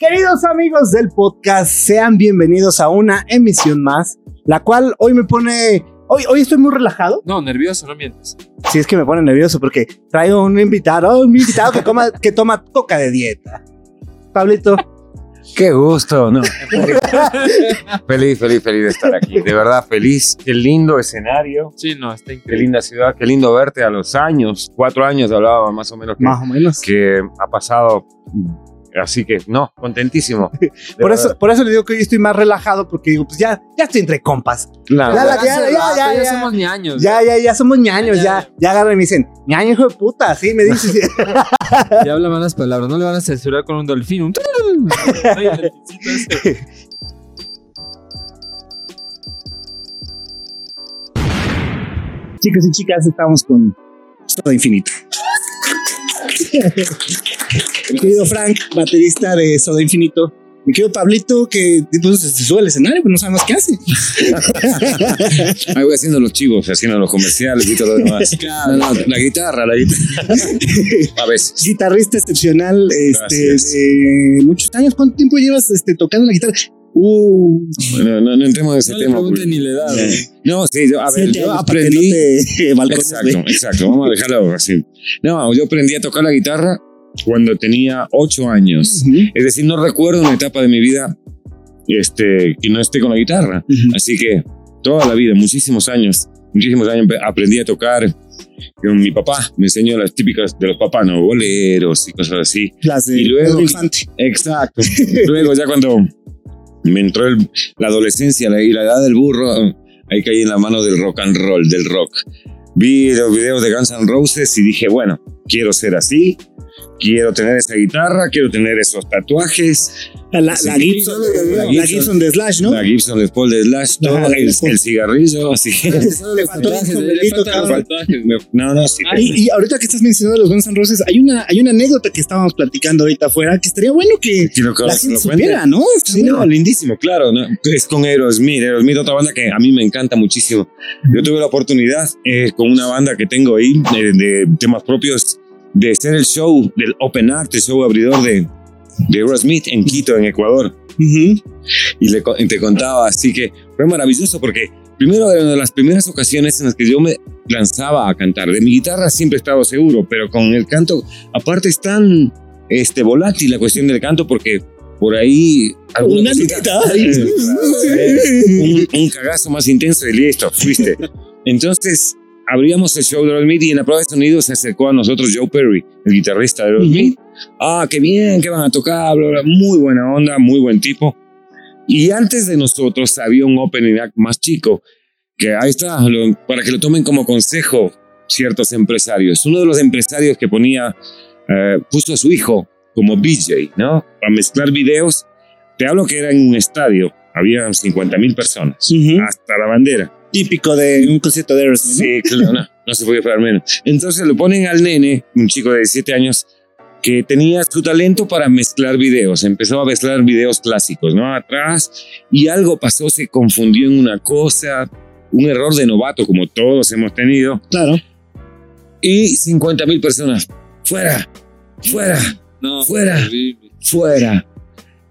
Queridos amigos del podcast, sean bienvenidos a una emisión más, la cual hoy me pone... Hoy, hoy estoy muy relajado. No, nervioso, no mientes. Sí, es que me pone nervioso porque traigo un invitado, un invitado que, coma, que toma coca de dieta. Pablito, Qué gusto, ¿no? feliz, feliz, feliz de estar aquí. De verdad, feliz. Qué lindo escenario. Sí, no, está Qué increíble. linda ciudad. Qué lindo verte a los años. Cuatro años hablaba más o menos que, más o menos. que ha pasado. Así que, no, contentísimo. Por eso, por eso le digo que hoy estoy más relajado porque digo, pues ya, ya estoy entre compas. Claro. Ya ya, ya, ya, ya. somos ñaños. Ya, ya, ya somos ñaños, Ya, ya, ya agarran y me dicen, ñaño hijo de puta, sí, me dices. Ya habla malas palabras. No le van a censurar con un delfín. Un. Chicos y chicas, estamos con Soda Infinito. Mi querido Frank, baterista de Soda Infinito. Mi querido Pablito, que pues, se sube al escenario, pues no sabemos qué hace. Ahí voy haciendo los chivos, haciendo los comerciales y todo lo demás. No, no, la guitarra, la guitarra. A veces. Guitarrista excepcional este, de muchos años. ¿Cuánto tiempo llevas este, tocando la guitarra? Uh, Bueno, no, no entremos en ese No le tema. pregunten porque- ni la edad. Eh, No, sí, yo, a ver, yo aprendí. no te Exacto, exacto. Vamos a dejarlo así. No, yo aprendí a tocar la guitarra cuando tenía ocho años. Ujú, Es decir, no recuerdo una etapa de mi vida este, que no esté con la guitarra. ujú. Así que toda la vida, muchísimos años, muchísimos años aprendí a tocar. Con mi papá me enseñó las típicas de los papás, ¿no? Boleros y cosas así. Las de Y luego- Infante. Exacto. Luego ya cuando me entró el- la adolescencia y la edad del burro, ahí caí en la mano del rock and roll, del rock. Vi los videos de Guns N' Roses y dije, bueno, quiero ser así, quiero tener esa guitarra, quiero tener esos tatuajes, La, la, Sí. la Gibson, La la Gibson. Gibson de Slash, ¿no? la Gibson Les Paul de Slash, todo, Ajá, el, el cigarrillo, así. No, no, sí. Y, y ahorita que estás mencionando los Guns N' Roses, hay una, hay una anécdota que estábamos platicando ahorita afuera que estaría bueno que Quiero que la lo gente supiera, ¿no? Está Sí, bueno. no, lindísimo, claro. ¿no? Es con Aerosmith. Aerosmith, otra banda que a mí me encanta muchísimo. Yo tuve la oportunidad eh, con una banda que tengo ahí eh, de temas propios de ser el show del Open Act, el show abridor de, de Aerosmith en Quito, en Ecuador. Ujú. Y le, te contaba, así que fue maravilloso porque primero era una de las primeras ocasiones en las que yo me lanzaba a cantar. De mi guitarra siempre he estado seguro, pero con el canto, aparte es tan este, volátil la cuestión del canto porque por ahí... Una cosita- un, un cagazo más intenso y listo, fuiste. Entonces, abríamos el show de Aerosmith y en la prueba de sonido se acercó a nosotros Joe Perry, el guitarrista de Aerosmith. Ah, qué bien, que van a tocar, bla, bla. muy buena onda, muy buen tipo. Y antes de nosotros había un opening act más chico, que ahí está, lo- para que lo tomen como consejo ciertos empresarios. Uno de los empresarios que ponía, eh, puso a su hijo como BJ, ¿no? Para mezclar videos. Te hablo que era en un estadio, había 50 mil personas, Ujú. hasta la bandera. Típico de un concierto de Aerosmith. Sí, claro, no, no se podía esperar menos. Entonces lo ponen al nene, un chico de 17 años, que tenía su talento para mezclar videos. Empezó a mezclar videos clásicos, ¿no? Atrás, y algo pasó, se confundió en una cosa, un error de novato, como todos hemos tenido, Claro. y 50 mil personas. Fuera, fuera, No, Fuera. horrible. fuera.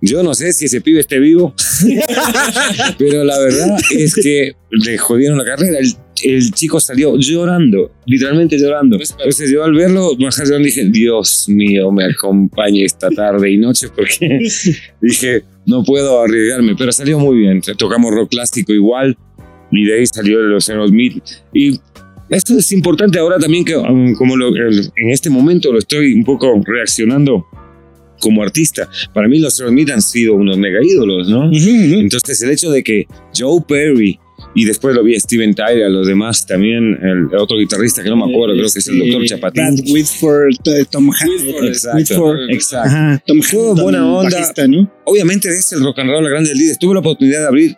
Yo no sé si ese pibe esté vivo, pero la verdad es que le jodieron la carrera. El, el chico salió llorando, literalmente llorando. Entonces yo al verlo, llorando dije, Dios mío, me acompañe esta tarde y noche porque dije, no puedo arriesgarme, pero salió muy bien. Tocamos rock clásico igual y de ahí salió los Aerosmith. Y esto es importante ahora también que um, como lo- en este momento lo estoy un poco reaccionando como artista. Para mí los Aerosmith han sido unos mega ídolos, ¿no? Ujú, ujú. Entonces el hecho de que Joe Perry y después lo vi a Steven Tyler, los demás también, el, otro guitarrista que no me acuerdo, creo que es el doctor Brad Chapatín. Whitford, eh, Tom Ha- Whitford, eh, Exacto, Whitford. exacto. Ajá, Tom Todo buena onda. bajista, ¿no? Obviamente es el rock and roll, la grande líder. Tuve la oportunidad de abrir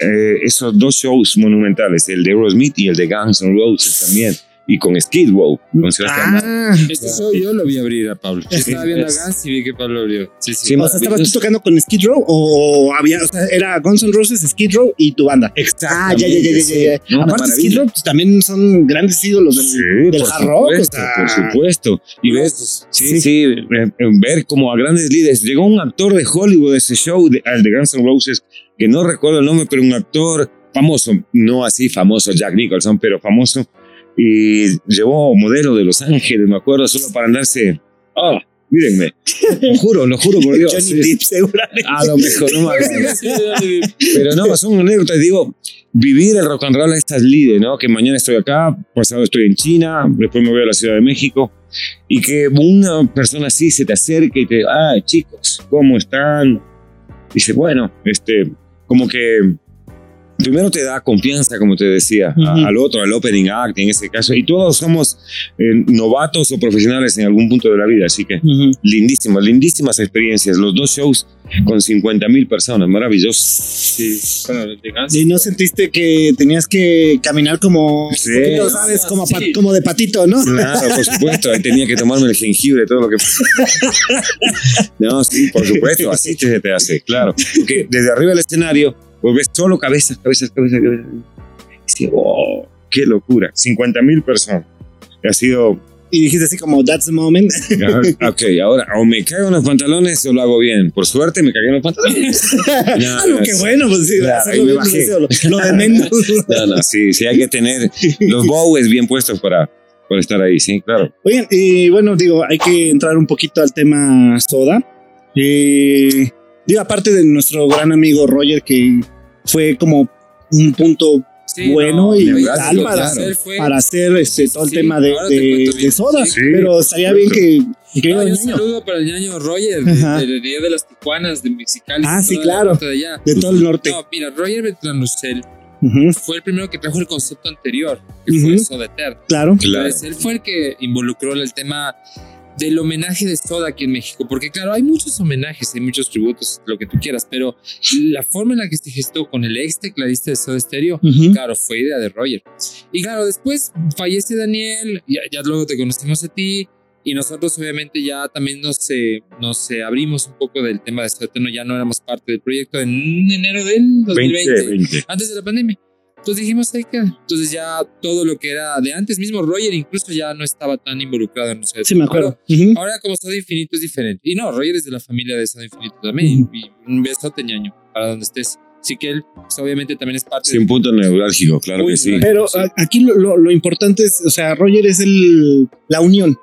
eh, esos dos shows monumentales, el de Aerosmith y el de Guns N' Roses también. Y con Skid Row. Con Sebastián Bach. Ah, Este show yo lo vi abrir a Pablo. Yo estaba viendo a es- Gans y vi que Pablo abrió. Sí, sí. Sí, o sea, ¿estabas tú tocando con Skid Row o había, o sea, era Guns N' Roses, Skid Row y tu banda? Ah, ya, ya, ya, ya, ya. No, Aparte. Skid Row pues, también son grandes ídolos del, Sí, del por hard rock. o supuesto, sea, por supuesto. Y ves, sí, Sí. sí, eh, eh, ver como a grandes líderes. Llegó un actor de Hollywood de ese show, de, al de Guns N' Roses, que no recuerdo el nombre, pero un actor famoso, no así famoso, Jack Nicholson, pero famoso. Y llevó modelo de Los Ángeles, me acuerdo, solo para andarse. Ah, mírenme. Lo juro, lo juro por Dios. Johnny. Depp, seguramente. A lo mejor, no me. Pero no, son anécdotas. Digo, vivir el rock and roll a estas líderes, ¿no? Que mañana estoy acá, pasado estoy en China, después me voy a la Ciudad de México. Y que una persona así se te acerque y te ah, chicos, ¿cómo están? Dice, bueno, este, como que primero te da confianza, como te decía, a- Ujú. al otro, al opening act en ese caso. Y todos somos eh, novatos o profesionales en algún punto de la vida, así que Ujú. lindísimas, lindísimas experiencias. Los dos shows con 50 mil personas, maravillosos. Sí, bueno, de Gans. ¿Y no sentiste que tenías que caminar como, Sí. poquito, ¿sabes? Como, Sí. como de patito, ¿no? Claro, por supuesto, ahí tenía que tomarme el jengibre, todo lo que. No, sí, por supuesto, así te, te hace, claro. Porque desde arriba del escenario, pues ves solo cabezas, cabezas, cabezas, cabezas. Y dices, oh, qué locura. 50 mil personas. Ha sido. Y dijiste así como, that's the moment. Ok, ahora, o me cago en los pantalones o lo hago bien. Por suerte me cagué en los pantalones. No, ah, no, qué bueno, pues sí, Claro, ahí me bajé. lo, lo de menos. No, no, sí, sí, hay que tener los bows bien puestos para, para estar ahí, sí, claro. Oigan, y bueno, digo, hay que entrar un poquito al tema soda. Eh, digo, aparte de nuestro gran amigo Roger, que fue como un punto Sí, bueno y oye, tal lo que para- hacer fue- para hacer este, todo el Sí, tema de, de- de soda. Sí, pero estaría bien que, que Ah, un saludo para el ñaño Roger, de, Día de las Tijuanas, de Mexicali. Ah, sí, claro. De allá. de todo el norte. No, mira, Roger Beltranucel Ujú, fue el primero que trajo el concepto anterior, que fue Soda Eterna. claro. Claro. Entonces, él fue el que involucró el tema del homenaje de Soda aquí en México, porque claro, hay muchos homenajes, hay muchos tributos, lo que tú quieras, pero la forma en la que se gestó con el ex tecladista de Soda Stereo, Ujú. claro, fue idea de Roger. Y claro, después fallece Daniel, ya, ya luego te conocimos a ti, y nosotros obviamente ya también nos, eh, nos eh, abrimos un poco del tema de Soda ya no éramos parte del proyecto en enero del 2020 20, 20. antes de la pandemia. Entonces dijimos, ahí queda. Entonces ya todo lo que era de antes mismo, Roger incluso ya no estaba tan involucrado en nosotros. Sí, me acuerdo. Ahora como Soda Infinito es diferente. Y no, Roger es de la familia de Soda Infinito también. Y un besote ñaño para donde estés. Así que él pues, obviamente también es parte Sí, un punto neurálgico, claro que sí. Pero Sí. aquí lo, lo- lo importante es, o sea, Roger es el, la unión.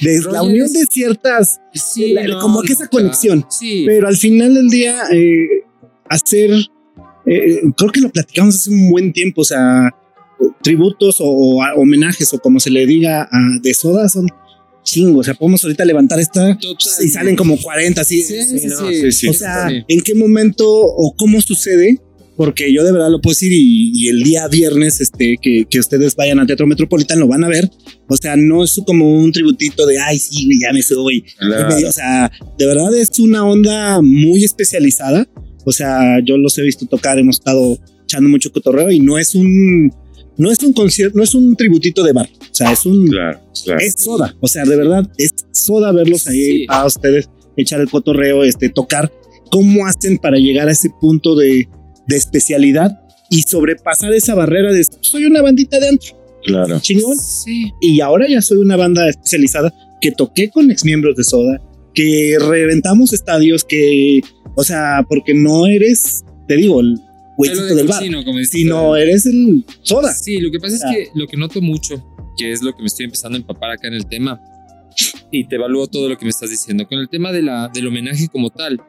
De, la unión es- de ciertas, Sí, la- como que esa conexión. Sí. pero al final del día, eh, hacer, eh, creo que lo platicamos hace un buen tiempo, o sea, tributos o, o a- homenajes o como se le diga a, de soda son chingos. O sea, podemos ahorita levantar esta Total. y salen como 40, así. Sí, sí, sí. no, sí, sí. O sea. ¿en qué momento o cómo sucede? Porque yo de verdad lo puedo decir y, y el día viernes este, que, que ustedes vayan al Teatro Metropolitan lo van a ver. O sea, no es como un tributito de, ay, sí, ya me soy. Claro. O sea, de verdad es una onda muy especializada. O sea, yo los he visto tocar, hemos estado echando mucho cotorreo y no es un, no es un concierto, no es un tributito de bar. O sea, es un, Claro, claro. es soda. O sea, de verdad es soda verlos ahí Sí. a ustedes echar el cotorreo, este, tocar. ¿Cómo hacen para llegar a ese punto de, de especialidad y sobrepasar esa barrera de soy una bandita de antro, claro. chingón? Sí. Y ahora ya soy una banda especializada que toqué con exmiembros de Soda, que reventamos estadios, que, o sea, porque no eres, te digo, el güeycito de del bar, cochino, como sino eres el Soda. Sí, lo que pasa es Ah. que lo que noto mucho, que es lo que me estoy empezando a empapar acá en el tema, y te evalúo todo lo que me estás diciendo, con el tema de la, del homenaje como tal.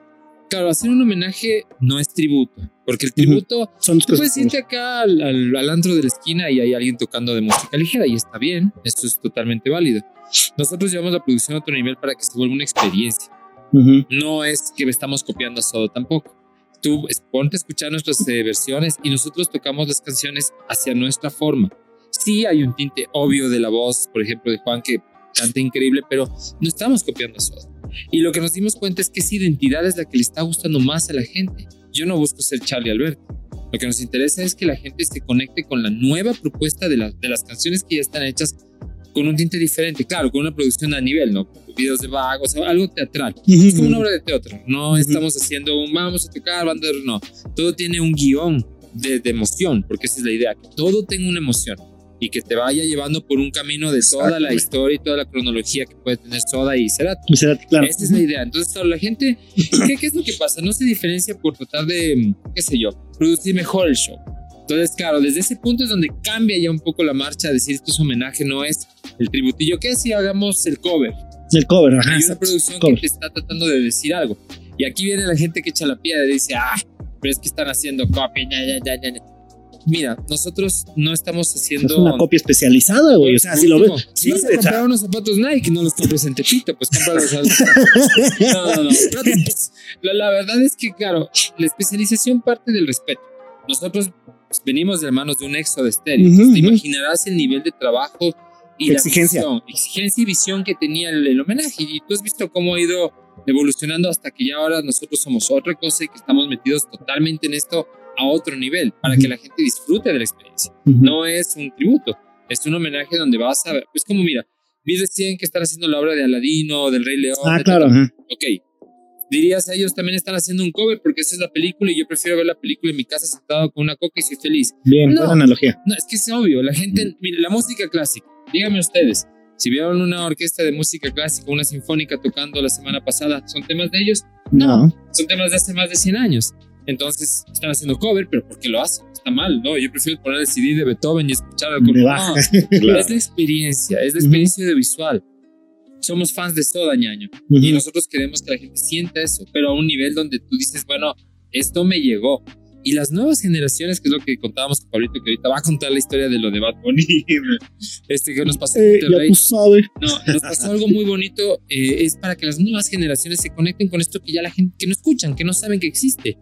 Claro, hacer un homenaje no es tributo, porque el tributo, Son dos tú puedes irte acá al, al- al antro de la esquina y hay alguien tocando de música ligera y está bien, esto es totalmente válido. Nosotros llevamos la producción a otro nivel para que se vuelva una experiencia. No es que estamos copiando a Soda tampoco. Tú ponte a escuchar nuestras eh, versiones y nosotros tocamos las canciones hacia nuestra forma. Sí hay un tinte obvio de la voz, por ejemplo, de Juan que canta increíble, pero no estamos copiando a Soda. Y lo que nos dimos cuenta es que esa identidad es la que le está gustando más a la gente. Yo no busco ser Charlie Alberto. Lo que nos interesa es que la gente se conecte con la nueva propuesta de, de las canciones que ya están hechas con un tinte diferente, claro, con una producción a nivel, ¿no? Videos de vagos, algo teatral. Es como una obra de teatro. No estamos haciendo un vamos a tocar, banda, no. Todo tiene un guion de, de, emoción, porque esa es la idea, que todo tenga una emoción y que te vaya llevando por un camino de toda la historia y toda la cronología que puede tener Soda y Cerati. Cerati claro. Esa es la idea. Entonces, la gente, ¿qué, ¿qué es lo que pasa? No se diferencia por tratar de, qué sé yo, producir mejor el show. Entonces, claro, desde ese punto es donde cambia ya un poco la marcha, decir esto es homenaje, no es el tributillo. ¿Qué si hagamos el cover? El cover, ajá. Hay una producción que te está tratando de decir algo. Y aquí viene la gente que echa la piedra y dice, ah, pero es que están haciendo copia, ya, ya, ya, ya. Mira, nosotros no estamos haciendo. Es una copia especializada, güey. O sea, si lo ves. Si vas a comprar unos zapatos Nike, no los compres en Tepito, pues cómpralos. no, no, no. La, la verdad es que, claro, la especialización parte del respeto. Nosotros venimos de manos de un éxodo estéril. Uh -huh, te imaginarás el nivel de trabajo y exigencia. La visión, exigencia y visión que tenía el, el, homenaje. Y tú has visto cómo ha ido evolucionando hasta que ya ahora nosotros somos otra cosa y que estamos metidos totalmente en esto a otro nivel para uh -huh. que la gente disfrute de la experiencia. Uh -huh. No es un tributo, es un homenaje donde vas a ver. Es como, mira, vi decían que están haciendo la obra de Aladino, del Rey León. Ah, claro. Ok, dirías a ellos también están haciendo un cover porque esa es la película y yo prefiero ver la película en mi casa sentado con una coca y soy feliz. Bien, no, buena analogía. No, es que es obvio, la gente, mira, la música clásica, díganme ustedes, si vieron una orquesta de música clásica, una sinfónica tocando la semana pasada, ¿son temas de ellos? No, no. son temas de hace más de 100 años. Entonces están haciendo cover, pero ¿por qué lo hacen? Está mal, ¿no? Yo prefiero poner el CD de Beethoven y escuchar algo. No, baja. claro. Es la experiencia, es la experiencia uh -huh. visual somos fans de Soda, ñaño. Uh -huh. Y nosotros queremos que la gente sienta eso, pero a un nivel donde tú dices, bueno, esto me llegó. Y las nuevas generaciones, que es lo que contábamos con Pablito, que ahorita va a contar la historia de lo de Bad Bunny, este que nos pasó eh, en Monterrey. Ya tú sabes. No, nos pasó algo muy bonito, eh, es para que las nuevas generaciones se conecten con esto que ya la gente, que no escuchan, que no saben que existe.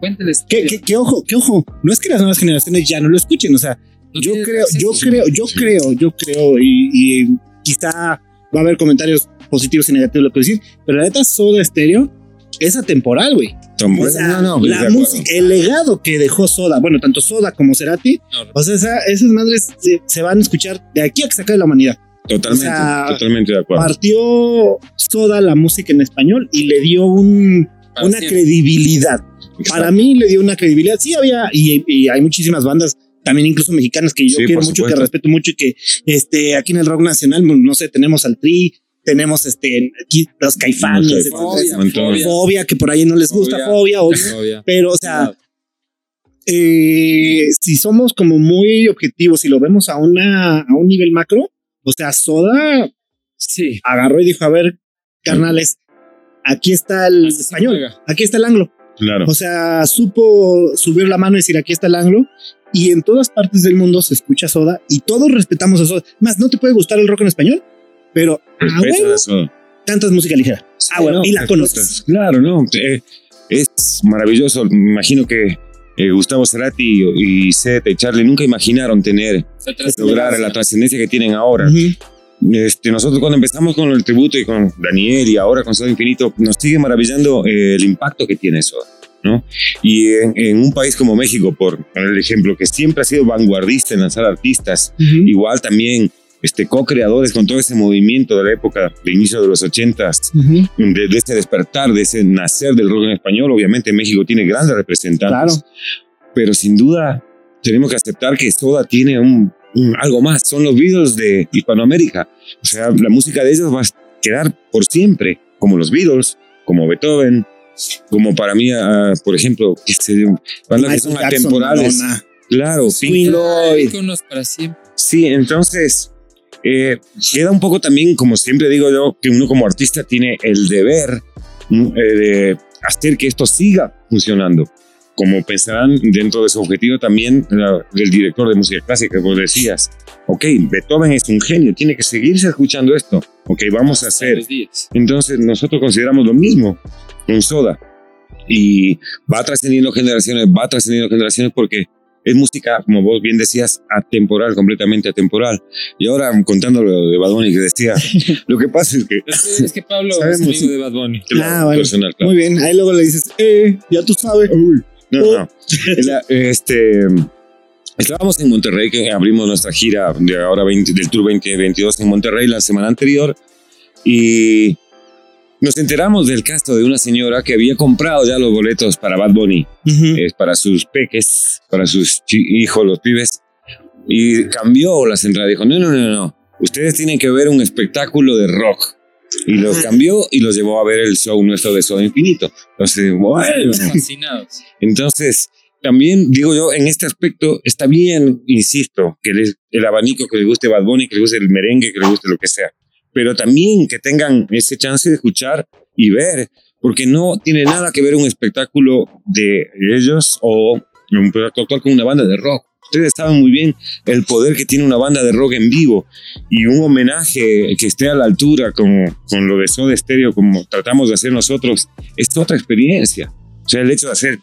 Cuéntales. Que, que, que ojo, que ojo, no es que las nuevas generaciones ya no lo escuchen, o sea, no yo, creo, yo creo, yo creo, yo creo, y, y quizá va a haber comentarios positivos y negativos, lo que decir, pero la neta Soda Stereo es atemporal, güey. O sea, no, no, la música, el legado que dejó Soda, bueno, tanto Soda como Cerati, no, o sea, esa, esas madres se, se, van a escuchar de aquí a que se acabe la humanidad. Totalmente, o sea, totalmente de acuerdo. Partió Soda la música en español y le dio un, una siempre. credibilidad. Exacto. Para mí le dio una credibilidad. Sí, había, y, y hay muchísimas bandas también incluso mexicanas que yo sí, quiero mucho, que respeto mucho y que este aquí en el rock nacional, no sé, tenemos al Tri, tenemos este aquí los caifanes, fobia, fobia, fobia, que por ahí no les gusta, fobia, fobia, fobia. pero o sea, eh, si somos como muy objetivos y lo vemos a una a un nivel macro, o sea, Soda sí. agarró y dijo, a ver, carnales, aquí está el Así español, aquí está el anglo. Claro. O sea, supo subir la mano y decir, aquí está el anglo, y en todas partes del mundo se escucha Soda y todos respetamos a Soda. Más, no te puede gustar el rock en español, pero ah, bueno, tantas música ligera. Ah, bueno, no, y la conoces. Claro, no. Eh, es maravilloso. Me imagino que eh, Gustavo Cerati y Zeta y Charlie nunca imaginaron tener, lograr la trascendencia que tienen ahora. Uh -huh. Este, nosotros cuando empezamos con el tributo y con Daniel y ahora con Soda Infinito, nos sigue maravillando eh, el impacto que tiene Soda. ¿no? Y en, en, un país como México, por el ejemplo, que siempre ha sido vanguardista en lanzar artistas, uh -huh. igual también este, co-creadores con todo ese movimiento de la época de inicio de los ochentas, uh -huh. de, de, ese despertar, de ese nacer del rock en español, obviamente México tiene grandes representantes, claro. pero sin duda tenemos que aceptar que Soda tiene un, un, algo más, son los Beatles de Hispanoamérica, o sea, la música de ellos va a quedar por siempre, como los Beatles, como Beethoven, como para mí, uh, por ejemplo, este, bandas que son atemporales. Madonna. Claro, Pink Floyd. para siempre. Sí, entonces eh, queda un poco también, como siempre digo yo, que uno como artista tiene el deber eh, de hacer que esto siga funcionando. Como pensarán dentro de su objetivo también la, el director de música clásica, vos decías, ok, Beethoven es un genio, tiene que seguirse escuchando esto, ok, vamos a hacer. Entonces nosotros consideramos lo mismo con Soda. Y va trascendiendo generaciones, va trascendiendo generaciones porque es música, como vos bien decías, atemporal, completamente atemporal. Y ahora contando lo de Bad Bunny que decía, lo que pasa es que... Es que, Pablo sabemos, es amigo de Bad Bunny. Claro, ah, bueno, personal, claro. Muy bien, ahí luego le dices, eh, ya tú sabes. Uy. No, oh. no. La, este, Estábamos en Monterrey, que abrimos nuestra gira de ahora 20, del Tour 2022 en Monterrey la semana anterior y nos enteramos del caso de una señora que había comprado ya los boletos para Bad Bunny, Ujú. es para sus peques, para sus hijos, los pibes, y cambió las entradas. Dijo, no, no, no, no, ustedes tienen que ver un espectáculo de rock. Y los cambió y los llevó a ver el show nuestro de Soda Infinito. Entonces, bueno, Fascinados. entonces, también digo yo, en este aspecto está bien, insisto, que les- el abanico que les guste Bad Bunny, que les guste el merengue, que les guste lo que sea. Pero también que tengan ese chance de escuchar y ver, porque no tiene nada que ver un espectáculo de ellos o un actual con una banda de rock. Ustedes saben muy bien el poder que tiene una banda de rock en vivo y un homenaje que esté a la altura con, con lo de Soda Stereo como tratamos de hacer nosotros, es otra experiencia. O sea, el hecho de hacer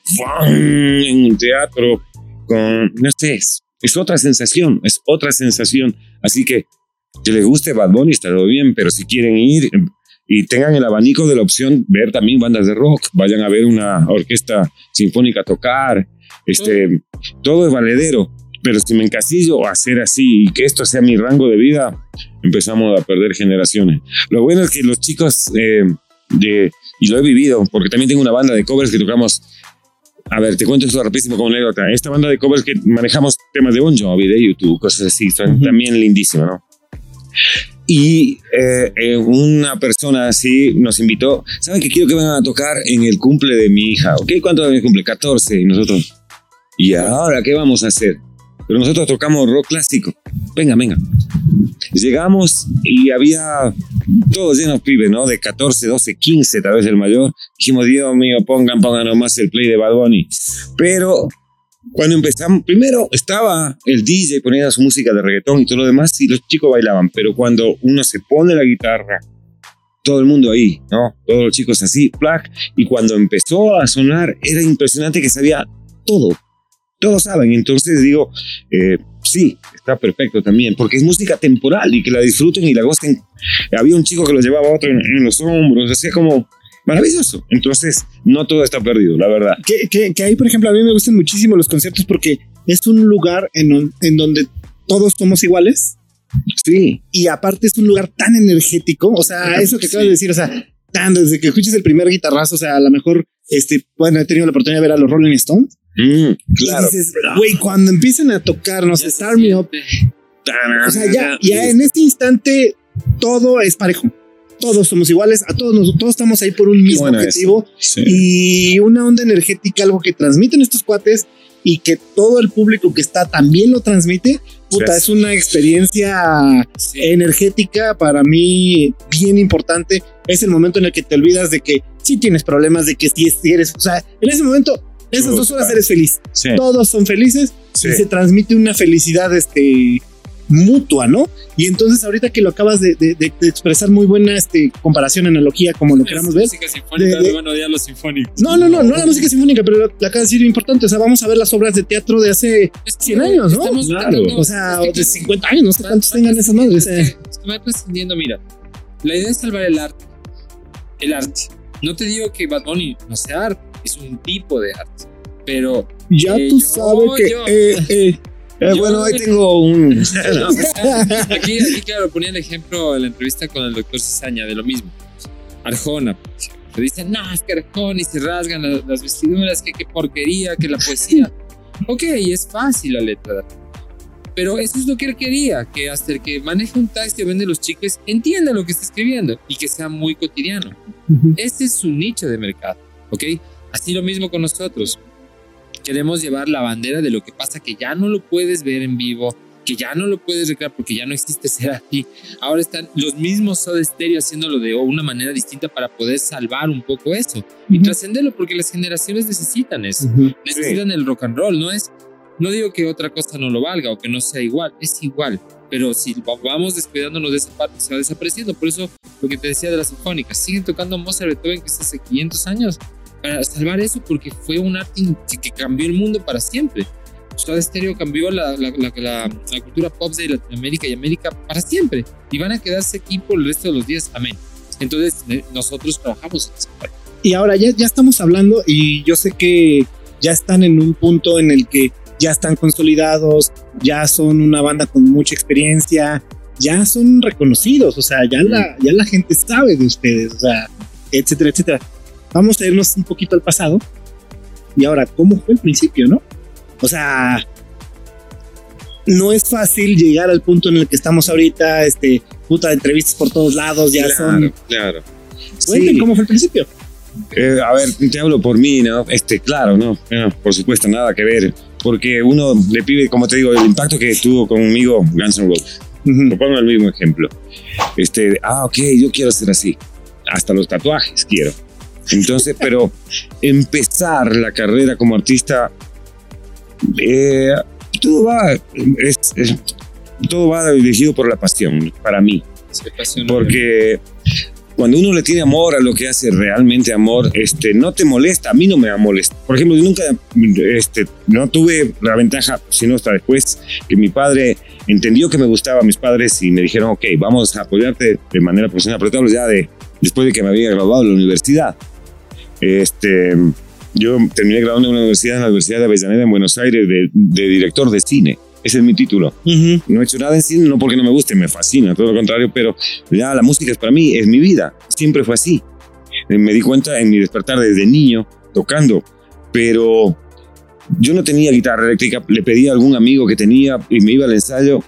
en un teatro con, no sé, es, es otra sensación, es otra sensación. Así que que les guste Bad Bunny está todo bien, pero si quieren ir em, y tengan el abanico de la opción, ver también bandas de rock, vayan a ver una orquesta sinfónica tocar, este, todo es valedero. Pero si me encasillo a hacer así y que esto sea mi rango de vida, empezamos a perder generaciones. Lo bueno es que los chicos eh, de, y lo he vivido, porque también tengo una banda de covers que tocamos. A ver, te cuento esto rapidísimo como anécdota. Esta banda de covers que manejamos temas de Bon Jovi, de YouTube, cosas así, son Ujú. también lindísimas, ¿no? Y eh, eh, una persona así nos invitó, ¿saben que quiero que vengan a tocar en el cumple de mi hija? ¿Ok? ¿Cuánto años cumple? 14. Y nosotros, ¿y ahora qué vamos a hacer? Pero nosotros tocamos rock clásico. Venga, venga. Llegamos y había todos llenos pibes, ¿no? De 14, 12, 15, tal vez el mayor. Dijimos, Dios mío, pongan, pongan nomás el play de Bad Bunny. Pero cuando empezamos, primero estaba el DJ poniendo su música de reggaetón y todo lo demás y los chicos bailaban. Pero cuando uno se pone la guitarra, todo el mundo ahí, ¿no? Todos los chicos así, plac. Y cuando empezó a sonar, era impresionante que sabía todo. Todos saben. Entonces digo, eh, sí, está perfecto también, porque es música temporal y que la disfruten y la gocen. Había un chico que lo llevaba a otro en, en los hombros, hacía como maravilloso. Entonces, no todo está perdido, la verdad. Que, que, que ahí, por ejemplo, a mí me gustan muchísimo los conciertos porque es un lugar en, en donde todos somos iguales Sí, y aparte es un lugar tan energético. O sea, eso que acabas de decir, o sea, tan desde que escuches el primer guitarrazo, o sea, a lo mejor, este, bueno, he tenido la oportunidad de ver a los Rolling Stones. Mm, claro. Y dices, güey, cuando empiezan a tocar, no sé, Start Me Up, o sea, ya, ya en este instante todo es parejo. Todos somos iguales, a todos nos, todos estamos ahí por un mismo Bueno, objetivo Sí. y una onda energética, algo que transmiten estos cuates y que todo el público que está también lo transmite. Puta, Sí. es una experiencia energética para mí bien importante. Es el momento en el que te olvidas de que si tienes problemas, de que si si eres, o sea, en ese momento, esas dos horas eres feliz. Sí, Todos son felices sí. y se transmite una felicidad este mutua, ¿no? Y entonces ahorita que lo acabas de, de- de- de expresar muy buena este comparación, analogía, como lo queramos ver. Música sinfónica, De- los sinfónicos. No, no, no, no la música sinfónica, pero lo acabas de decir importante. O sea, vamos a ver las obras de teatro de hace, Es que 100 años, ¿no? Claro. o sea, es de 50 años, no sé cuántos tengan esas madres. eh. es va trascendiendo, mira. La idea es salvar el arte. El arte. No te digo que Bad Bunny no sea arte, es un tipo de arte. Pero Ya Eh, tú sabes que. eh, eh. Eh, bueno, ahí tengo un. aquí, aquí, claro, ponía el ejemplo en la entrevista con el doctor Cizaña de lo mismo. Arjona. Te dicen, no, es que Arjona y se rasgan la- las, vestiduras, que qué porquería, que la poesía. ok, es fácil la letra. Pero eso es lo que él quería, que hasta el que maneja un taxi o vende los chicles entienda lo que está escribiendo y que sea muy cotidiano. Ese es su nicho de mercado, ¿ok? Así lo mismo con nosotros. Queremos llevar la bandera de lo que pasa que ya no lo puedes ver en vivo, que ya no lo puedes recrear porque ya no existe ser así. Ahora están los mismos Soda Stereo haciéndolo de una manera distinta para poder salvar un poco eso y Ujú. trascenderlo porque las generaciones necesitan eso, Ujú. necesitan el rock and roll, no es, no digo que otra cosa no lo valga o que no sea igual, es igual, pero si va- vamos descuidándonos de esa parte se va desapareciendo, por eso lo que te decía de las sinfónicas, siguen tocando Mozart, Beethoven que es hace 500 años para salvar eso porque fue un arte que, que cambió el mundo para siempre. Soda Stereo cambió la, la, la, la- cultura pop de Latinoamérica y América para siempre y van a quedarse aquí por el resto de los días. Amén. Entonces, eh, nosotros trabajamos en esa. Y ahora ya, ya estamos hablando y yo sé que ya están en un punto en el que ya están consolidados, ya son una banda con mucha experiencia, ya son reconocidos, o sea, ya la, ya la gente sabe de ustedes, o sea, etcétera, etcétera. Vamos a irnos un poquito al pasado. Y ahora, ¿cómo fue el principio, no? O sea, no es fácil llegar al punto en el que estamos ahorita, este, puta, entrevistas por todos lados, ya son... Claro. Cuenten Sí. cómo fue el principio. Eh, a ver, te hablo por mí, ¿no? Este, claro, no, no, por supuesto, nada que ver. Porque uno le pide, como te digo, el impacto que tuvo conmigo Guns N' Roses. Te pongo el mismo ejemplo. Este, ah, ok, yo quiero ser así. Hasta los tatuajes quiero. Entonces, pero empezar la carrera como artista, eh, todo va, es- es- todo va dirigido por la pasión, para mí. Porque cuando uno le tiene amor a lo que hace realmente amor, este, no te molesta. A mí no me molesta. Por ejemplo, yo nunca este, no tuve la ventaja, sino hasta después que mi padre entendió que me gustaba a mis padres y me dijeron, ok, vamos a apoyarte de manera profesional. Pero te hablo ya de después de que me había graduado de la universidad. Este, yo terminé graduando en una universidad, en la Universidad de Avellaneda en Buenos Aires, de, de director de cine. Ese es mi título. No he hecho nada en cine, no porque no me guste, me fascina, todo lo contrario, pero ya la música es para mí, es mi vida, siempre fue así. Eh, Me di cuenta en mi despertar desde niño, tocando, pero yo no tenía guitarra eléctrica, le pedí a algún amigo que tenía y me iba al ensayo,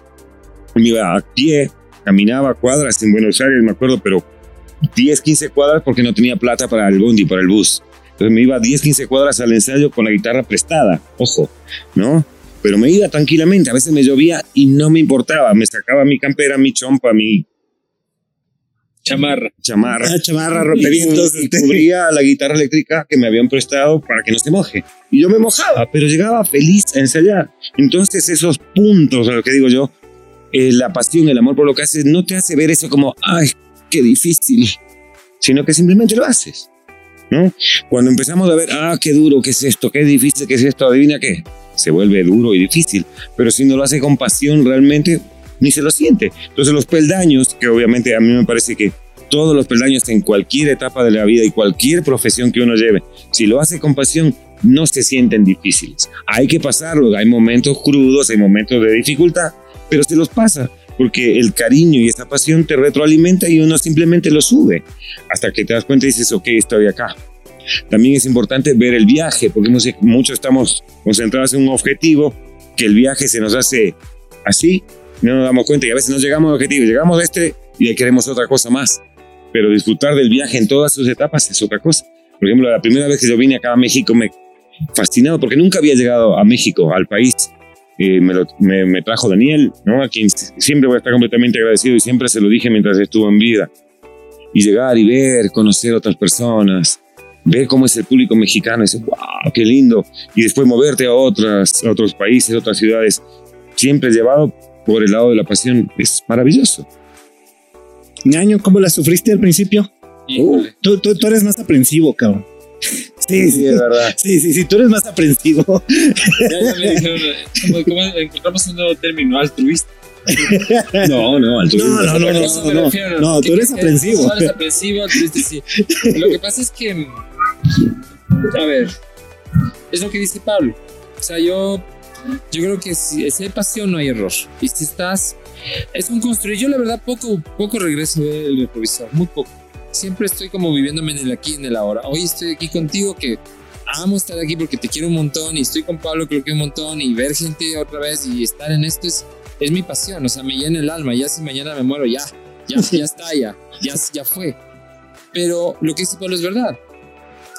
me iba a pie, caminaba cuadras en Buenos Aires, me acuerdo, pero 10, 15 cuadras porque no tenía plata para el bondi, para el bus. Entonces me iba 10, 15 cuadras al ensayo con la guitarra prestada, ojo, ¿no? Pero me iba tranquilamente, a veces me llovía y no me importaba, me sacaba mi campera, mi chompa, mi Chamarra. chamarra. Ah, chamarra, rompevientos. y este. cubría la guitarra eléctrica que me habían prestado para que no se moje. Y yo me mojaba, pero llegaba feliz a ensayar. Entonces esos puntos, a lo que digo yo, eh, la pasión, el amor por lo que haces, no te hace ver eso como, ay, qué difícil, sino que simplemente lo haces. ¿no? Cuando empezamos a ver, ah, qué duro, qué es esto, qué difícil, qué es esto, adivina qué, se vuelve duro y difícil. Pero si no lo hace con pasión realmente, ni se lo siente. Entonces los peldaños, que obviamente a mí me parece que todos los peldaños en cualquier etapa de la vida y cualquier profesión que uno lleve, si lo hace con pasión, no se sienten difíciles. Hay que pasarlo, hay momentos crudos, hay momentos de dificultad, pero se los pasa, porque el cariño y esa pasión te retroalimenta y uno simplemente lo sube, hasta que te das cuenta y dices, ok, estoy acá. También es importante ver el viaje, porque muchos- estamos concentrados en un objetivo, que el viaje se nos hace así, no nos damos cuenta y a veces no llegamos al objetivo, llegamos a este y queremos otra cosa más. Pero disfrutar del viaje en todas sus etapas es otra cosa. Por ejemplo, la primera vez que yo vine acá a México me fascinado porque nunca había llegado a México, al país. Eh, me, lo- me- me trajo Daniel, ¿no? a quien siempre voy a estar completamente agradecido y siempre se lo dije mientras estuvo en vida. Y llegar y ver, conocer otras personas, ver cómo es el público mexicano, y decir, wow, qué lindo. Y después moverte a, otras, a otros países, a otras ciudades, siempre llevado por el lado de la pasión, es maravilloso. Ñaño, ¿cómo la sufriste al principio? Híjole. Tú, tú, tú eres más aprensivo, cabrón. Sí, sí, es verdad. sí, sí, sí, tú eres más aprensivo. Ya, ya me dijeron, eh, ¿cómo, cómo encontramos un nuevo término? Altruista. No, no, al No, no, no, no, no, refiero, no, tú eres que- aprensivo. Tú eres aprensivo, altruista, sí. Lo que pasa es que, a ver, es lo que dice Pablo. O sea, yo, yo creo que si, si hay pasión no hay error. Y si estás, es un construir. Yo la verdad poco, poco regreso del retrovisor, muy poco. Siempre estoy como viviéndome en el aquí en el ahora. Hoy estoy aquí contigo que amo estar aquí porque te quiero un montón y estoy con Pablo que lo quiero un montón y ver gente otra vez y estar en esto es, es mi pasión. O sea, me llena el alma. Ya si mañana me muero, ya, ya, ya está, ya, ya, ya fue. Pero lo que dice Pablo es verdad.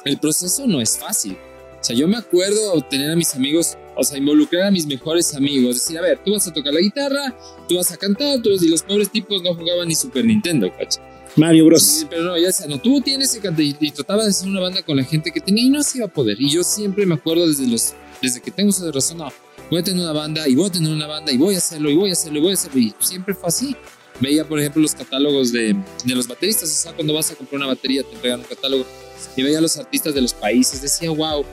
El proceso no es fácil. O sea, yo me acuerdo tener a mis amigos, o sea, involucrar a mis mejores amigos, decir, a ver, tú vas a tocar la guitarra, tú vas a cantar, tú vas... y los pobres tipos no jugaban ni Super Nintendo, ¿cacho? Mario Bros. Sí, pero no, ya decía, no, tú tienes que y, y trataba de hacer una banda con la gente que tenía y no se iba a poder. Y yo siempre me acuerdo desde los, desde que tengo esa razón, no, voy a tener una banda y voy a tener una banda y voy a hacerlo y voy a hacerlo y voy a hacerlo. Y siempre fue así. Veía, por ejemplo, los catálogos de, de los bateristas, o sea, cuando vas a comprar una batería te entregan un catálogo y veía a los artistas de los países, decía, wow,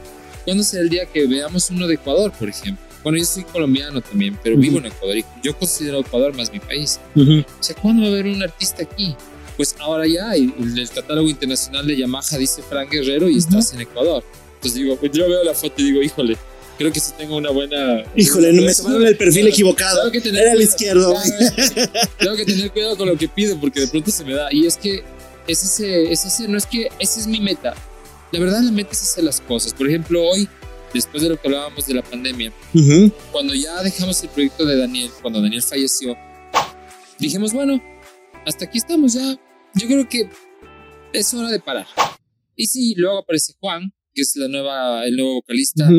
¿cuándo será el día que veamos uno de Ecuador, por ejemplo? Bueno, yo soy colombiano también, pero vivo en Ecuador y yo considero Ecuador más mi país. Ujú. O sea, ¿cuándo va a haber un artista aquí? Pues ahora ya hay. El, catálogo internacional de Yamaha dice Frank Guerrero y estás en Ecuador. Entonces digo, pues yo veo la foto y digo, híjole, creo que sí tengo una buena. Híjole, no me tomaron el perfil equivocado. Tengo que Era el izquierdo. Tengo que tener cuidado con lo que pido porque de pronto se me da. Y es que es ese, es ese, no es que esa es mi meta. La verdad, la meta es hacer las cosas. Por ejemplo, hoy, después de lo que hablábamos de la pandemia, Ujú. cuando ya dejamos el proyecto de Daniel, cuando Daniel falleció, dijimos, bueno, hasta aquí estamos ya. Yo creo que es hora de parar. Y sí, luego aparece Juan, que es la nueva, el nuevo vocalista.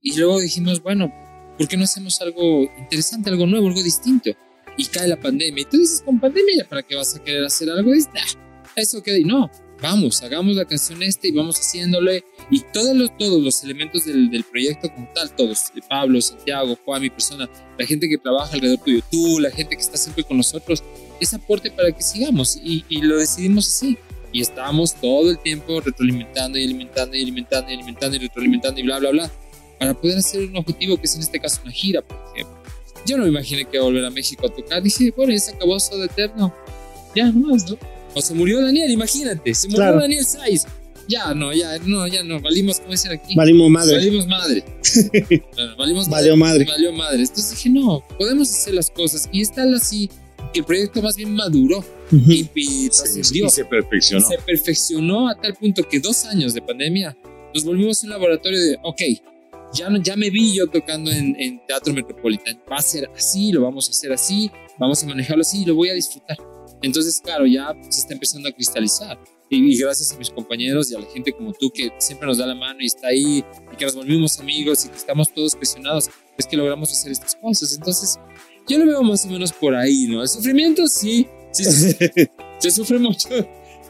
Y luego dijimos, bueno, ¿por qué no hacemos algo interesante, algo nuevo, algo distinto? Y cae la pandemia. Y tú dices, con pandemia, ¿ya para qué vas a querer hacer algo? Dices, "Ah, eso queda. Y no, vamos, hagamos la canción esta y vamos haciéndole. Y todos los, todos los elementos del, del proyecto como tal, todos, de Pablo, Santiago, Juan, mi persona, la gente que trabaja alrededor tuyo, tú, la gente que está siempre con nosotros, es aporte para que sigamos. Y, y lo decidimos así. Y estábamos todo el tiempo retroalimentando y alimentando y alimentando y alimentando y retroalimentando y bla, bla, bla para poder hacer un objetivo que es en este caso una gira, por ejemplo. Yo no me imaginé que volver a México a tocar. Dije, bueno, ya se acabó eso de eterno. Ya, no más, ¿no? O se murió Daniel, imagínate. Se murió Claro. Daniel Saiz. Ya, no, ya, no, ya no. Valimos, como dicen aquí. Valimos madre. Valimos madre. Bueno, valimos Valió madre. Valió madre. Entonces dije, no, podemos hacer las cosas. Y está así que el proyecto más bien maduró Ujú. y, y trascendió y se perfeccionó. se perfeccionó a tal punto que dos años de pandemia nos volvimos un laboratorio de, ok, ya, no, ya me vi yo tocando en, en Teatro Metropolitano, va a ser así, lo vamos a hacer así, vamos a manejarlo así y lo voy a disfrutar. Entonces, claro, ya se está empezando a cristalizar. Y, y gracias a mis compañeros y a la gente como tú que siempre nos da la mano y está ahí y que nos volvimos amigos y que estamos todos presionados, es que logramos hacer estas cosas. Entonces, yo lo veo más o menos por ahí, ¿no? El sufrimiento sí, sí, sí, se sufre mucho,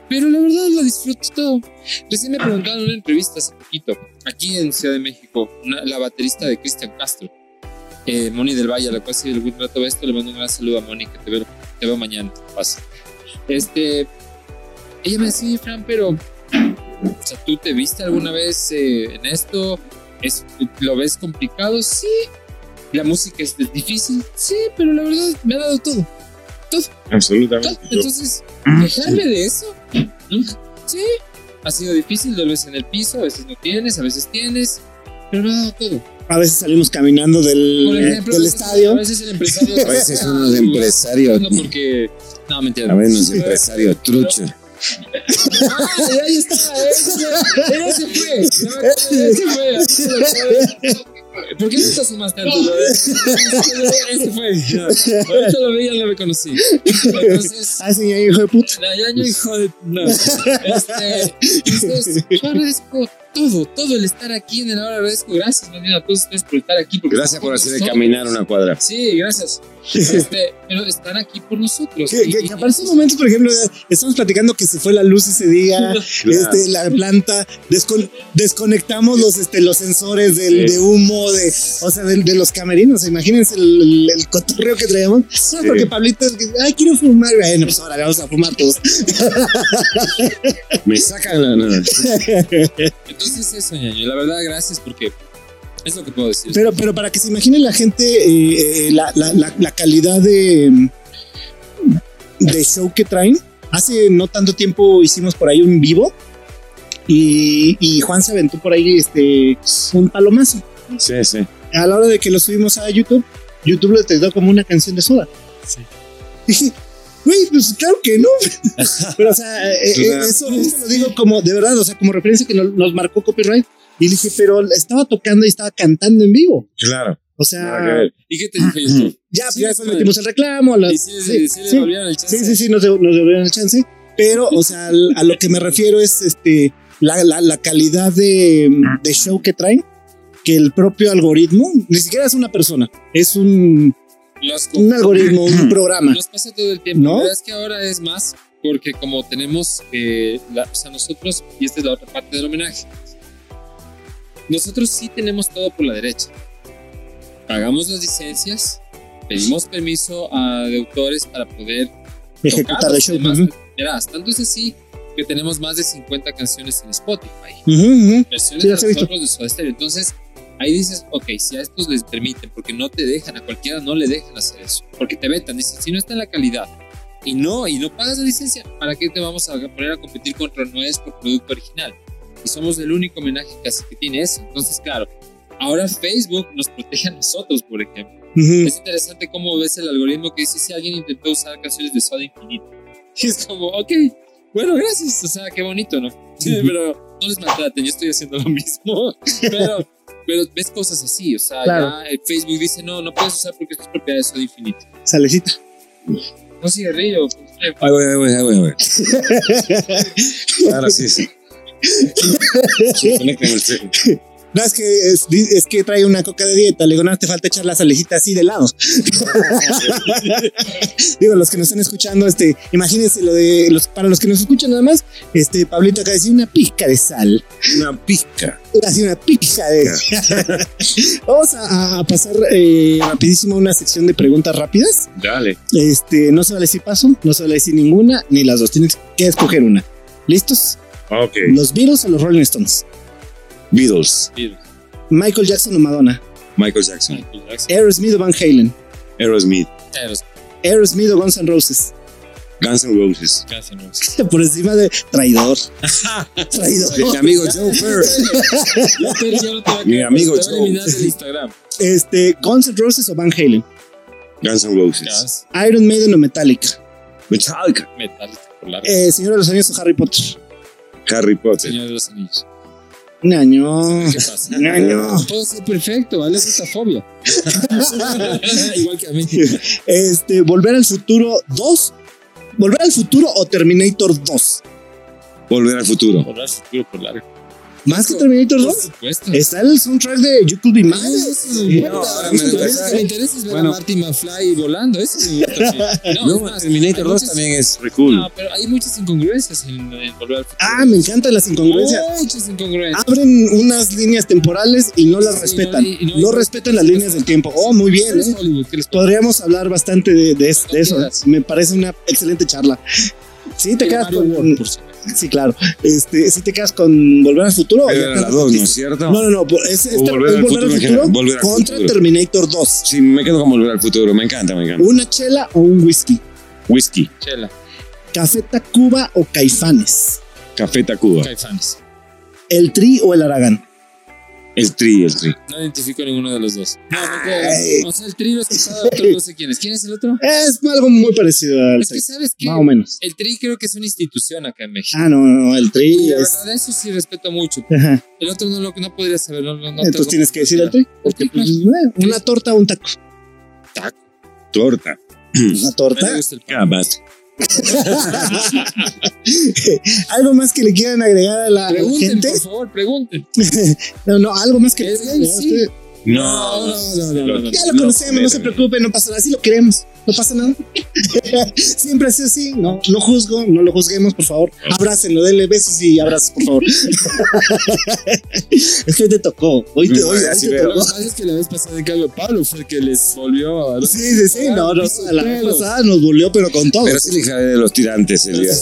pero la verdad lo disfruto todo. Recién me preguntaron en una entrevista hace poquito, aquí en Ciudad de México, una- la baterista de Cristian Castro, eh, Moni del Valle, a la cual si algún rato ve esto, le mando un gran saludo a Moni, que te veo, te veo mañana, pasa. Este, ella me decía, "Oye, Fran, pero, o sea, ¿tú te viste alguna vez eh, en esto? ¿Es, ¿Lo ves complicado? Sí. ¿La música es difícil? Sí, pero la verdad me ha dado todo. Absolutamente. todo. Entonces, quejarme de eso. Sí, ha sido difícil, tal vez en el piso, a veces no tienes, a veces tienes, pero me ha dado todo. A veces salimos caminando del, Por ejemplo, del a veces- estadio. A veces el empresario. A veces uno es empresario. No, porque. No, mentira. A ver, no es empresario trucho. Ah, ahí está. Ese, ese se fue. Ese se fue. ¿Por qué no te asomas tanto? Ese fue. Ahorita lo vi y ya no me conocí. Entonces. Ah, sí, hijo de puta. Ya no, hijo de. No. Este, entonces, yo agradezco todo, todo el estar aquí en el ahora. Agradezco, gracias, más bien a todos ustedes por estar aquí. porque Gracias por hacer nosotros. caminar una cuadra. Sí, gracias. Este, pero están aquí por nosotros. Que, Y- que, y- que por ejemplo, estamos platicando que se fue la luz ese día, este, la planta, descon- desconectamos los, este, los sensores del, Sí. de humo, de, o sea, de, de los camerinos. Imagínense el, el, el cotorreo que traíamos. No, porque Pablito, es que, ay, quiero fumar. Bueno, pues ahora vamos a fumar todos. Me sacan la. no. Entonces eso, ñaño. La verdad, gracias porque es lo que puedo decir. Pero, pero para que se imagine la gente eh, eh, la, la, la, la calidad de, de show que traen. Hace no tanto tiempo hicimos por ahí un vivo y, y Juan se aventó por ahí este, un palomazo. Sí, sí. A la hora de que lo subimos a YouTube, YouTube lo detectó como una canción de soda. Sí. Dije, güey, pues claro que no. Pero, o sea, eh, eh, Claro. eso, eso lo digo como, de verdad, o sea, como referencia que nos, nos marcó copyright. Y dije, pero estaba tocando y estaba cantando en vivo. Claro. O sea. ¿Y qué te dijo YouTube? ya, Sí, ya les después metimos el reclamo. las- ¿Y si, si, si le sí, volvieron el chance? sí, sí, sí, nos, nos devolvieron el chance. Pero, o sea, al- a lo que me refiero es este la, la, la calidad de, de show que traen. Que el propio algoritmo, ni siquiera es una persona, es un, Los- un algoritmo, un programa. Nos pasa todo el tiempo. ¿No? La verdad es que ahora es más porque como tenemos, eh, la- o sea, nosotros, y esta es la otra parte del homenaje, nosotros sí tenemos todo por la derecha. Pagamos las licencias, pedimos permiso a de autores para poder Ejecutar el show. Ujú, Verás, tanto es así que tenemos más de 50 canciones en Spotify. ujú, ujú. versiones Sí, de nosotros de. Entonces, ahí dices, ok, si a estos les permiten, porque no te dejan, a cualquiera no le dejan hacer eso, porque te vetan, dicen, si no está en la calidad y no, y no pagas la licencia, ¿para qué te vamos a poner a competir contra nuestro producto original? Y somos el único homenaje casi que tiene eso. Entonces, claro, Ahora Facebook nos protege a nosotros, por ejemplo. Ujú. Es interesante cómo ves el algoritmo que dice si alguien intentó usar canciones de Soda Infinito. Y es como, ok, bueno, gracias. O sea, qué bonito, ¿no? Sí, Ujú. pero no les maltraten, yo estoy haciendo lo mismo. Pero, pero ves cosas así, o sea, Claro. ya el Facebook dice, no, no puedes usar porque esto es propiedad de Soda Infinito. Salecita. No cigarrillo. pues, eh, Ay, güey, güey, güey, güey. Ahora sí. sí. El. No, es que, es, es que trae una coca de dieta. Le digo, no, te falta echar la salecita así de lado. digo, los que nos están escuchando, este, imagínense lo de los, para los que nos escuchan nada más, este, Pablito acá decía una pizca de sal. Una pizca. Así una pizca de. Vamos a, a pasar eh, rapidísimo a una sección de preguntas rápidas. Dale. Este, no se vale decir paso, no se vale decir ninguna, ni las dos. Tienes que escoger una. ¿Listos? Ok. ¿Los Beatles o los Rolling Stones? Beatles. Beatles, ¿Michael Jackson o Madonna? Michael Jackson. Michael Jackson, ¿Aerosmith o Van Halen? Aerosmith. Eros, ¿Aerosmith o Guns N' Roses? Guns N' Roses. casi no. Por encima de traidor. traidor. Mi amigo Joe a Mi amigo Joe. Instagram. Este, Guns N' Roses o Van Halen? Guns N' Roses. Iron Maiden o Metallica? Metallica. metálico, por. Eh, Señor de los Años o Harry Potter? Harry Potter. Señor de los Anillos. Ñaño. ¿Qué pasa? Ñaño. Puedo ser perfecto, ¿vale? Es esta fobia. Igual que a mí. Este, Volver al Futuro 2. ¿Volver al Futuro o Terminator 2? Volver al futuro. Por largo, futuro, por largo. ¿Más que Terminator Por 2? supuesto. Está el soundtrack de You Could Be Mine. Sí, no, ahora me, me interesa- me interesa es ver Bueno. a Marty McFly volando. Eso me gusta. No, No, es más, Terminator hay 2 muchas- también es re cool. No, pero hay muchas incongruencias en, en Volver al Futuro. Ah, me encantan las incongruencias. Muchas incongruencias. Abren unas líneas temporales y no las Sí, respetan. no, respetan las líneas del tiempo. Oh, muy bien. ¿Qué es ¿eh? Podríamos hablar bastante de, de es- de eso. quieras. Me parece una excelente charla. Sí, te quedas con. Sí, claro. Este, sí te quedas con Volver al Futuro. o Pero ya era te la 2, ¿no es cierto? No, no, no. Es, Volver es al Volver Futuro al Volver al contra Futuro. Terminator 2. Sí, me quedo con Volver al futuro. Me encanta, me encanta. ¿Una chela o un whisky? Whisky. Chela, ¿Café Tacuba o Caifanes? Café Tacuba. Caifanes. ¿El Tri o el Aragán? El tri, el tri. No identifico ninguno de los dos. No, no. O sea, el tri lo he escuchado, otro no sé quién es. ¿Quién es el otro? Es algo muy parecido al Es que, ¿sabes qué? Más o menos. El tri creo que es una institución acá en México. Ah, no, no, el y Tri la es. verdad, eso sí respeto mucho. Ajá. El otro no lo no podría saber. No, Entonces tienes que decir el Tri. Porque, El Tri, pues, eh, una torta o un taco. Taco. Torta. Una Me torta. gusta el pan. Algo más que le quieran agregar a la Pregunten, gente. por favor, pregunten. No, no, algo más que sí. usted. No, no, no, no, no, no. Ya lo conocemos, no se preocupe, no pasa nada. Así lo queremos, no pasa nada. Siempre ha sido así, no, no juzgo, no lo juzguemos, por favor. Abrácenlo, denle besos y abrazos, por favor. es que hoy te tocó, hoy te, hoy, te. Lo tocó. pasa es que la vez pasada en cambio Pablo fue el que les volvió a... Sí, sí, sí, no, no, Piso la vez pasada nos volvió, pero con todo. Pero sí le de los tirantes el día.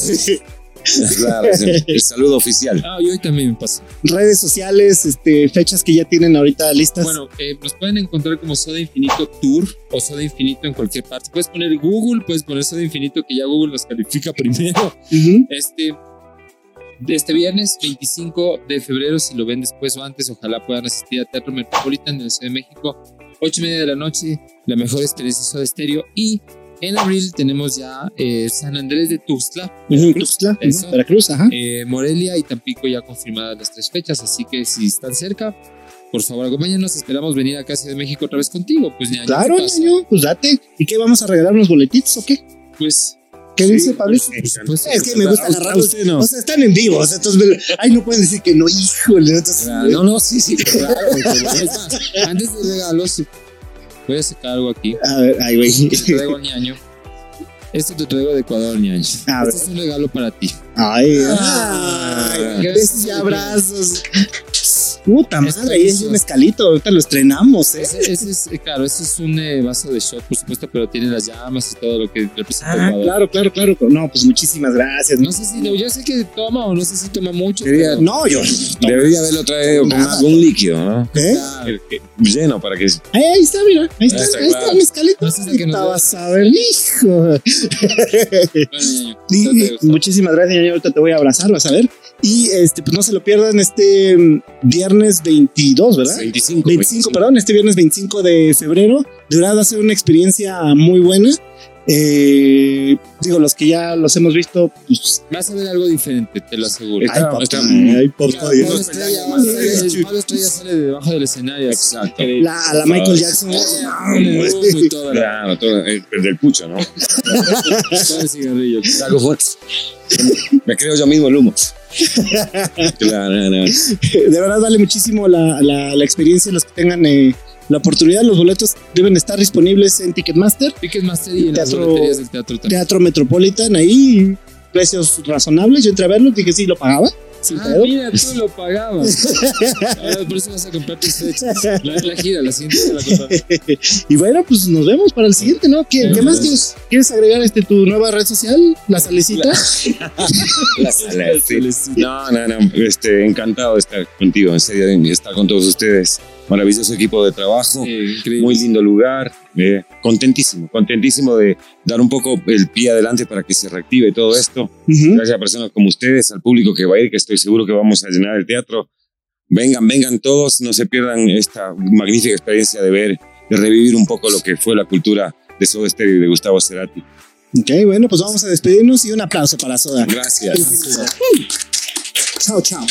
Claro, es el, el saludo oficial. Ah, y hoy también me pasó. Redes sociales, este, fechas que ya tienen ahorita listas. Bueno, eh, nos pueden encontrar como Soda Infinito Tour o Soda Infinito en cualquier parte. Puedes poner Google, puedes poner Soda Infinito, que ya Google nos califica primero. Este, este viernes 25 de febrero, si lo ven después o antes, ojalá puedan asistir a Teatro Metropolitan de la Ciudad de México, 8 y media de la noche, la mejor experiencia de Soda Stereo. Y en abril tenemos ya eh, San Andrés de Tuxtla, Ujú, Tuxtla, Eso. Veracruz, ajá. eh, Morelia y Tampico ya confirmadas las tres fechas, así que si están cerca, por favor acompáñanos, esperamos venir a Casa de México otra vez contigo, pues ni Claro, niño, pues date. ¿Y qué vamos a regalar unos boletitos o qué? Pues, ¿Qué dice Pablito? por supuesto. Es que me gusta A agarrar. usted no. O sea, están en vivo. O sea, entonces, ay, no pueden decir que no, híjole. Entonces, No, no, sí, sí, claro. Es más, antes de regalos, voy a sacar algo aquí. A ver, ay, güey. Te traigo al ñaño. Esto te traigo de Ecuador, ñaño. A ver. Este es un regalo para ti. Ay, ay. Besos y abrazos. Puta madre, ahí es un escalito. Ahorita lo estrenamos, ¿eh? Ese, ese es, eh, claro, ese es un eh, vaso de shot, por supuesto, pero tiene las llamas y todo lo que representa Ah, claro, claro, claro. No, pues muchísimas gracias. No sé si, yo sé que toma o no sé si toma mucho. Quería- pero- No, yo. Debería haberlo traído con algún líquido, ¿no? ¿Eh? Claro. Lleno para que. Ahí, ahí está, mira. Ahí está, Ahí está, ahí está claro. mi escalito. No sé si que nos Ahorita ve. vas a ver, hijo. Bueno, Y, gusta. muchísimas gracias, Ñaño. Ahorita te voy a abrazar, vas a ver. Y este, pues no se lo pierdan este mm, viernes 22, ¿verdad? 25. 25, perdón, este viernes 25 de febrero. De verdad va a ser una experiencia muy buena. Eh, digo, los que ya los hemos visto, pues. Vas a ver algo diferente, te lo aseguro. Ay, está- papá, ay, papá, Claro, Dios. Pablo Estrella, Pablo sale debajo del escenario. Exacto. La, a la Michael Jackson. Humo y toda la- Claro, todo el, el del pucho, ¿no? todo el cigarrillo. Saco fuerte. Me creo yo mismo el humo. Claro, no, no. De verdad vale muchísimo la, la, la experiencia. Los que tengan eh, la oportunidad, los boletos deben estar disponibles en Ticketmaster, Ticketmaster y en las Teatro- boleterías del teatro también. Teatro Metropolitan, ahí precios razonables. Yo entré a verlos, dije sí, lo pagaba. Sin Ah, pedo. mira, tú lo pagabas. Por eso vas a comprar tus fechas. La, la gira, la siguiente te la. Y bueno, pues nos vemos para el siguiente, ¿no? ¿Qué, qué más quieres, quieres agregar este tu nueva red social? La salecita. La sala, sí. No, no, no. Este, encantado de estar contigo, en serio, de estar con todos ustedes. Maravilloso equipo de trabajo. Muy lindo lugar. eh, contentísimo, contentísimo de dar un poco el pie adelante para que se reactive todo esto. Ujú. Gracias a personas como ustedes, al público que va a ir, que estoy seguro que vamos a llenar el teatro. Vengan, vengan todos, no se pierdan esta magnífica experiencia de ver, de revivir un poco lo que fue la cultura de Soda Stereo y de Gustavo Cerati. Ok, bueno, pues vamos a despedirnos y un aplauso para Soda. Gracias. Chao, chao.